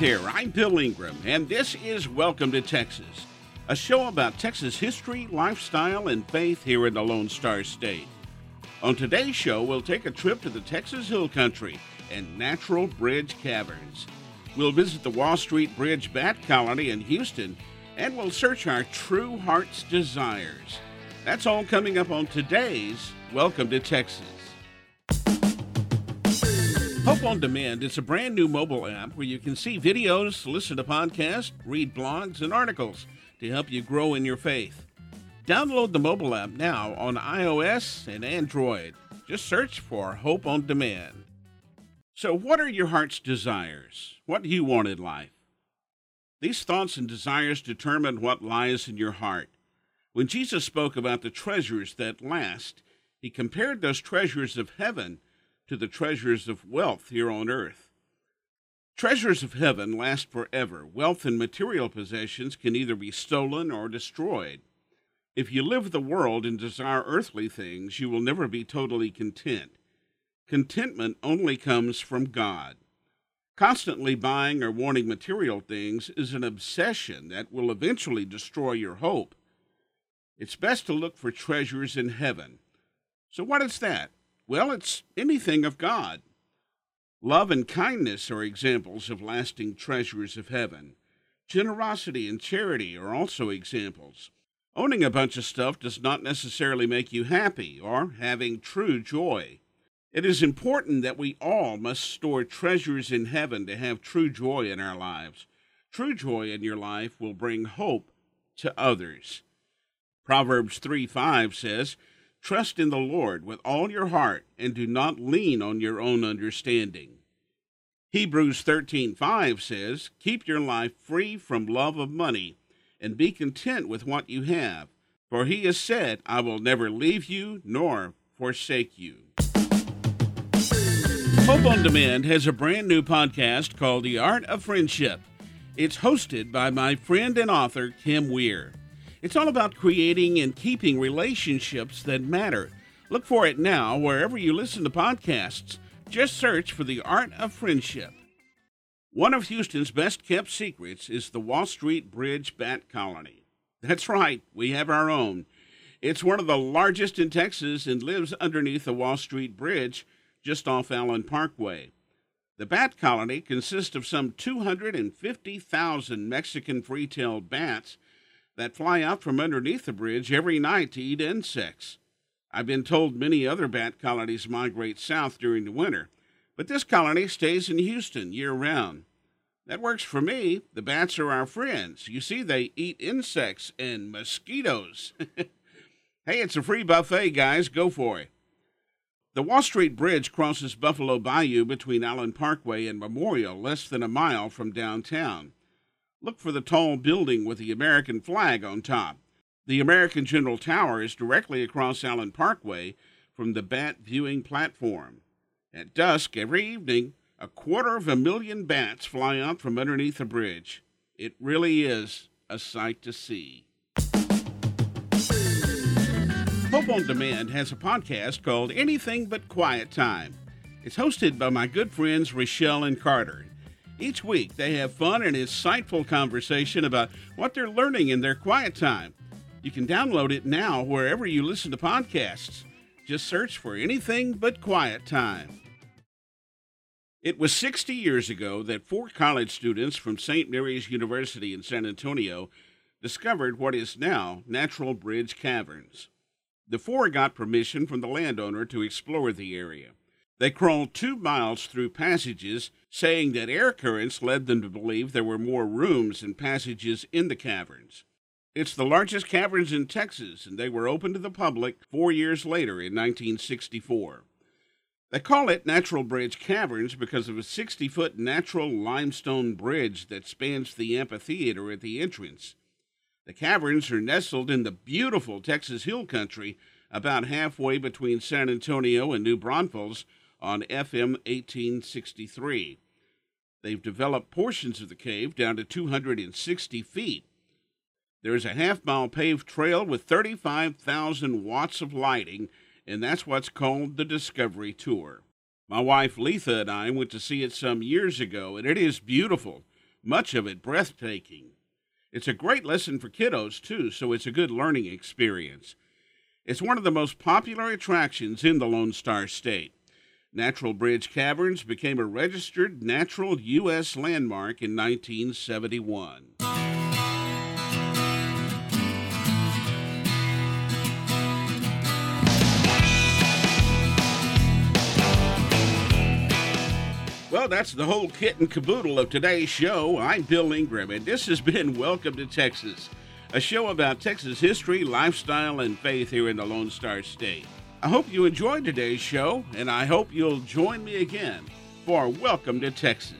there, I'm Bill Ingram, and this is Welcome to Texas, a show about Texas history, lifestyle, and faith here in the Lone Star State. On today's show, we'll take a trip to the Texas Hill Country and Natural Bridge Caverns. We'll visit the Wall Street Bridge Bat Colony in Houston, and we'll search our true heart's desires. That's all coming up on today's Welcome to Texas. Hope on Demand is a brand new mobile app where you can see videos, listen to podcasts, read blogs, and articles to help you grow in your faith. Download the mobile app now on iOS and Android. Just search for Hope on Demand. So, what are your heart's desires? What do you want in life? These thoughts and desires determine what lies in your heart. When Jesus spoke about the treasures that last, he compared those treasures of heaven to the treasures of wealth here on earth. Treasures of heaven last forever. Wealth and material possessions can either be stolen or destroyed. If you live the world and desire earthly things, you will never be totally content. Contentment only comes from God. Constantly buying or wanting material things is an obsession that will eventually destroy your hope. It's best to look for treasures in heaven. So, what is that? Well, it's anything of God. Love and kindness are examples of lasting treasures of heaven. Generosity and charity are also examples. Owning a bunch of stuff does not necessarily make you happy or having true joy. It is important that we all must store treasures in heaven to have true joy in our lives. True joy in your life will bring hope to others. Proverbs 3 5 says, Trust in the Lord with all your heart and do not lean on your own understanding. Hebrews 13:5 says, "Keep your life free from love of money and be content with what you have, for he has said, I will never leave you nor forsake you." Hope on Demand has a brand new podcast called The Art of Friendship. It's hosted by my friend and author Kim Weir. It's all about creating and keeping relationships that matter. Look for it now wherever you listen to podcasts. Just search for The Art of Friendship. One of Houston's best kept secrets is the Wall Street Bridge Bat Colony. That's right, we have our own. It's one of the largest in Texas and lives underneath the Wall Street Bridge just off Allen Parkway. The bat colony consists of some 250,000 Mexican free tailed bats that fly out from underneath the bridge every night to eat insects. I've been told many other bat colonies migrate south during the winter, but this colony stays in Houston year round. That works for me. The bats are our friends. You see, they eat insects and mosquitoes. hey, it's a free buffet, guys. Go for it. The Wall Street Bridge crosses Buffalo Bayou between Allen Parkway and Memorial, less than a mile from downtown. Look for the tall building with the American flag on top. The American General Tower is directly across Allen Parkway from the bat viewing platform. At dusk every evening, a quarter of a million bats fly out from underneath the bridge. It really is a sight to see. Hope on Demand has a podcast called Anything But Quiet Time. It's hosted by my good friends Rochelle and Carter. Each week, they have fun and insightful conversation about what they're learning in their quiet time. You can download it now wherever you listen to podcasts. Just search for anything but quiet time. It was 60 years ago that four college students from St. Mary's University in San Antonio discovered what is now Natural Bridge Caverns. The four got permission from the landowner to explore the area. They crawled two miles through passages, saying that air currents led them to believe there were more rooms and passages in the caverns. It's the largest caverns in Texas, and they were opened to the public four years later in 1964. They call it Natural Bridge Caverns because of a 60 foot natural limestone bridge that spans the amphitheater at the entrance. The caverns are nestled in the beautiful Texas Hill Country, about halfway between San Antonio and New Braunfels, on FM 1863. They've developed portions of the cave down to 260 feet. There's a half mile paved trail with 35,000 watts of lighting, and that's what's called the Discovery Tour. My wife Letha and I went to see it some years ago, and it is beautiful. much of it breathtaking. It's a great lesson for kiddos, too, so it's a good learning experience. It's one of the most popular attractions in the Lone Star State. Natural Bridge Caverns became a registered natural U.S. landmark in 1971. Well, that's the whole kit and caboodle of today's show. I'm Bill Ingram, and this has been Welcome to Texas, a show about Texas history, lifestyle, and faith here in the Lone Star State. I hope you enjoyed today's show, and I hope you'll join me again for Welcome to Texas.